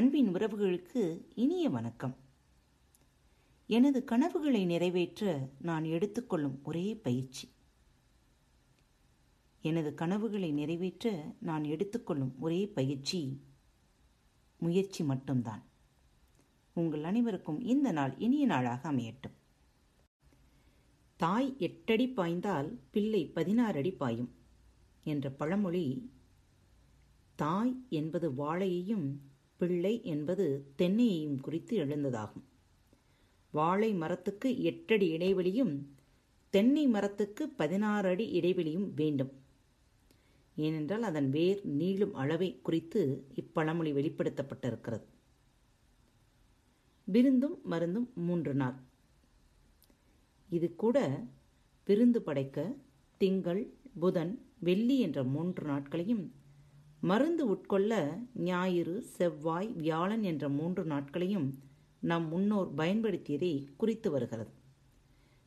அன்பின் உறவுகளுக்கு இனிய வணக்கம். எனது கனவுகளை நிறைவேற்ற நான் எடுத்துக்கொள்ளும் ஒரே பயிற்சி. எனது கனவுகளை நிறைவேற்ற நான் எடுத்துக்கொள்ளும் ஒரே பயிற்சி முயற்சி மட்டும்தான். உங்கள் அனைவருக்கும் இந்த நாள் இனிய நாளாக அமையட்டும். தாய் எட்டடி பாய்ந்தால் பிள்ளை பதினாறு அடி பாயும் என்ற பழமொழி தாய் என்பது வாழையையும் பிள்ளை என்பது தென்னையையும் குறித்து எழுந்ததாகும். வாழை மரத்துக்கு எட்டடி இடைவெளியும் தென்னை மரத்துக்கு பதினாறு அடி இடைவெளியும் வேண்டும். ஏனென்றால் அதன் வேர் நீளும் அளவை குறித்து இப்பழமொழி வெளிப்படுத்தப்பட்டிருக்கிறது. விருந்தும் மருந்தும் மூன்று நாள். இது கூட விருந்து படைக்க திங்கள் புதன் வெள்ளி என்ற மூன்று நாட்களையும் மருந்து உட்கொள்ள ஞாயிறு செவ்வாய் வியாழன் என்ற மூன்று நாட்களையும் நம் முன்னோர் பயன்படுத்தியதை குறித்து வருகிறது.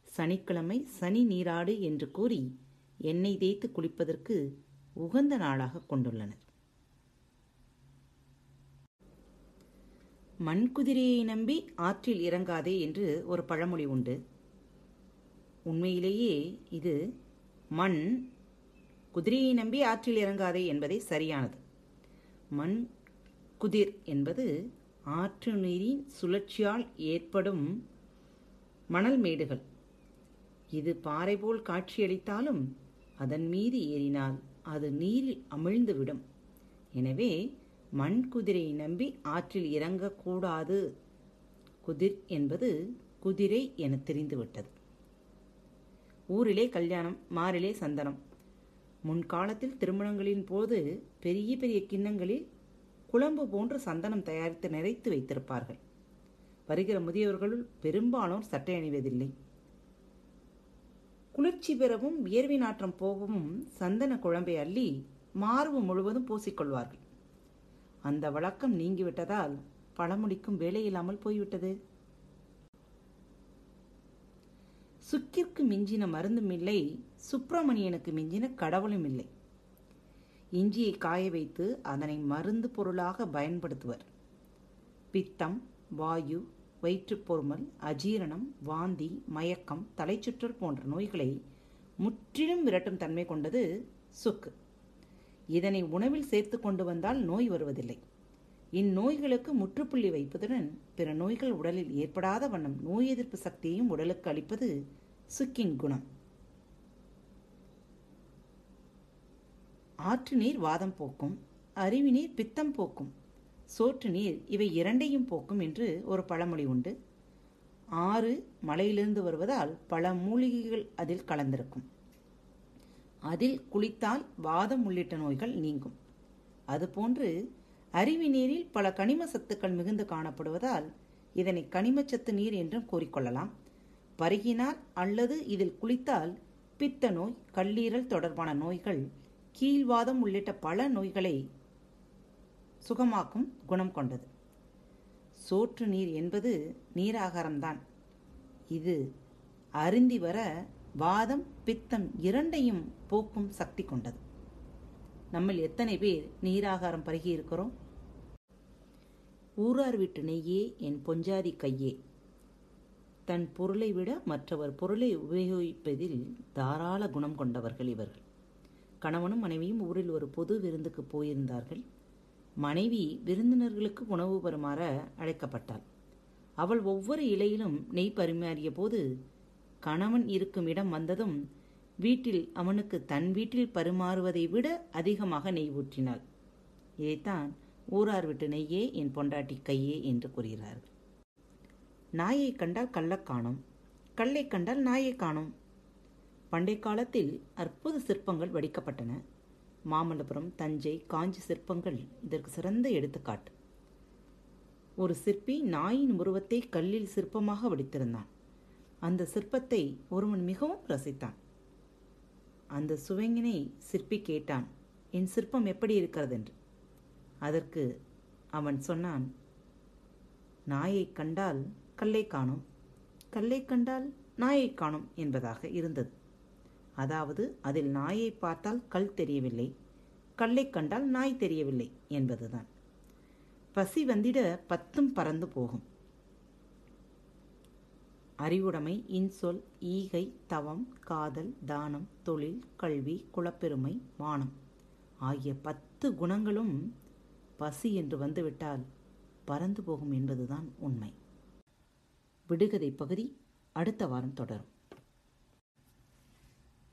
சனிக்கிழமை சனி நீராடு என்று கூறி எண்ணெய் தேய்த்து குளிப்பதற்கு உகந்த நாளாக கொண்டுள்ளனர். மண்குதிரையை நம்பி ஆற்றில் இறங்காதே என்று ஒரு பழமொழி உண்டு. உண்மையிலேயே இது மண் குதிரையை நம்பி ஆற்றில் இறங்காதே என்பதே சரியானது. மண் குதிர் என்பது ஆற்று நீரின் சுழற்சியால் ஏற்படும் மணல் மேடுகள். இது பாறை போல் காட்சியளித்தாலும் அதன் மீது ஏறினால் அது நீரில் அமிழ்ந்துவிடும். எனவே மண் குதிரையை நம்பி ஆற்றில் இறங்கக்கூடாது. குதிர் என்பது குதிரை என தெரிந்துவிட்டது. ஊரிலே கல்யாணம் மாறிலே சந்தனம். முன்காலத்தில் திருமணங்களின் போது பெரிய பெரிய கிண்ணங்களில் குழம்பு போன்று சந்தனம் தயாரித்து நிறைத்து வைத்திருப்பார்கள். வருகிற முதியவர்களுள் பெரும்பாலோர் சட்டை அணிவதில்லை. குளிர்ச்சி பெறவும் வியர்வை நாற்றம் போகவும் சந்தன குழம்பை அள்ளி மார்பு முழுவதும் பூசிக்கொள்வார்கள். அந்த வழக்கம் நீங்கிவிட்டதால் பழமொழிக்கும் வேலையில்லாமல் போய்விட்டது. சுக்கிற்கு மிஞ்சின மருந்தும் இல்லை சுப்பிரமணியனுக்கு மிஞ்சின கடவுளும் இல்லை. இஞ்சியை காய வைத்து அதனை மருந்து பொருளாக பயன்படுத்துவர். பித்தம் வாயு வயிற்றுப்பொருமல் அஜீரணம் வாந்தி மயக்கம் தலைச்சுற்றல் போன்ற நோய்களை முற்றிலும் விரட்டும் தன்மை கொண்டது சுக்கு. இதனை உணவில் சேர்த்து கொண்டு வந்தால் நோய் வருவதில்லை. இந்நோய்களுக்கு முற்றுப்புள்ளி வைப்பதுடன் பிற நோய்கள் உடலில் ஏற்படாத வண்ணம் நோய் எதிர்ப்பு சக்தியையும் உடலுக்கு அளிப்பது சுக்கின் குணம். ஆற்று நீர் வாதம் போக்கும் அருவி நீர் பித்தம் போக்கும் சோற்று நீர் இவை இரண்டையும் போக்கும் என்று ஒரு பழமொழி உண்டு. ஆறு மலையிலிருந்து வருவதால் பல மூலிகைகள் அதில் கலந்திருக்கும். அதில் குளித்தால் வாதம் உள்ளிட்ட நோய்கள் நீங்கும். அதுபோன்று அருவி நீரில் பல கனிம சத்துக்கள் மிகுந்து காணப்படுவதால் இதனை கனிமச்சத்து நீர் என்றும் கூறிக்கொள்ளலாம். பருகினால் அல்லது இதில் குளித்தால் பித்த நோய் கல்லீரல் தொடர்பான நோய்கள் கீழ்வாதம் உள்ளிட்ட பல நோய்களை சுகமாக்கும் குணம் கொண்டது. சோற்று நீர் என்பது நீராகாரம்தான். இது அருந்தி வர வாதம் பித்தம் இரண்டையும் போக்கும் சக்தி கொண்டது. நம்மில் எத்தனை பேர் நீராகாரம் பருகி இருக்கிறோம்? ஊரார் வீட்டு நெய்யே என் பொஞ்சாதி கையே. தன் பொருளை விட மற்றவர் பொருளை உபயோகிப்பதில் தாராள குணம் கொண்டவர்கள் இவர்கள். கணவனும் மனைவியும் ஊரில் ஒரு பொது விருந்துக்கு போயிருந்தார்கள். மனைவி விருந்தினர்களுக்கு உணவு வருமாற அழைக்கப்பட்டாள். அவள் ஒவ்வொரு இலையிலும் நெய் பரிமாறிய போது கணவன் இருக்கும் இடம் வந்ததும் வீட்டில் அவனுக்கு தன் வீட்டில் பரிமாறுவதை விட அதிகமாக நெய் ஊற்றினாள். இதைத்தான் ஊரார் விட்டு நெய்யே என் பொண்டாட்டி கையே என்று கூறுகிறார்கள். நாயை கண்டால் கள்ள காணும் கல்லை கண்டால் நாயை காணும். பண்டை காலத்தில் அற்புத சிற்பங்கள் வடிக்கப்பட்டன. மாமல்லபுரம் தஞ்சை காஞ்சி சிற்பங்கள் இதற்கு சிறந்த எடுத்துக்காட்டு. ஒரு சிற்பி நாயின் உருவத்தை கல்லில் சிற்பமாக வடித்திருந்தான். அந்த சிற்பத்தை ஒருவன் மிகவும் ரசித்தான். அந்த சுவைங்கினை சிற்பி கேட்டான் என் சிற்பம் எப்படி இருக்கிறது? என்று. அதற்கு அவன் சொன்னான் நாயை கண்டால் கல்லை காணும். கல்லை கண்டால் நாயை காணும் என்பதாக இருந்தது. அதாவது அதில் நாயை பார்த்தால் கல் தெரியவில்லை கல்லை கண்டால் நாய் தெரியவில்லை என்பதுதான். பசி வந்திட பத்தும் பறந்து போகும். அறிவுடைமை இன்சொல் ஈகை தவம் காதல் தானம் தொழில் கல்வி குலப்பெருமை மானம் ஆகிய பத்து குணங்களும் பசி என்று வந்துவிட்டால் பறந்து போகும் என்பதுதான் உண்மை. விடுகதை பகுதி அடுத்த வாரம் தொடரும்.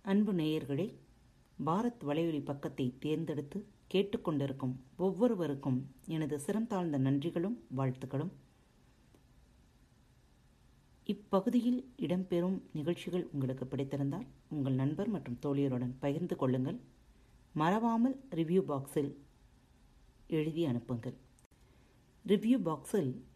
அன்பு நேயர்களே பாரத் வலையொலி பக்கத்தை தேர்ந்தெடுத்து கேட்டுக்கொண்டிருக்கும் ஒவ்வொருவருக்கும் எனது சிறந்தாழ்ந்த நன்றிகளும் வாழ்த்துக்களும். இப்பகுதியில் இடம்பெறும் நிகழ்ச்சிகள் உங்களுக்கு பிடித்திருந்தால் உங்கள் நண்பர் மற்றும் தோழியருடன் பகிர்ந்து கொள்ளுங்கள். மறவாமல் ரிவ்யூ பாக்ஸில் எழுதி அனுப்புங்கள். ரிவ்யூ பாக்ஸில்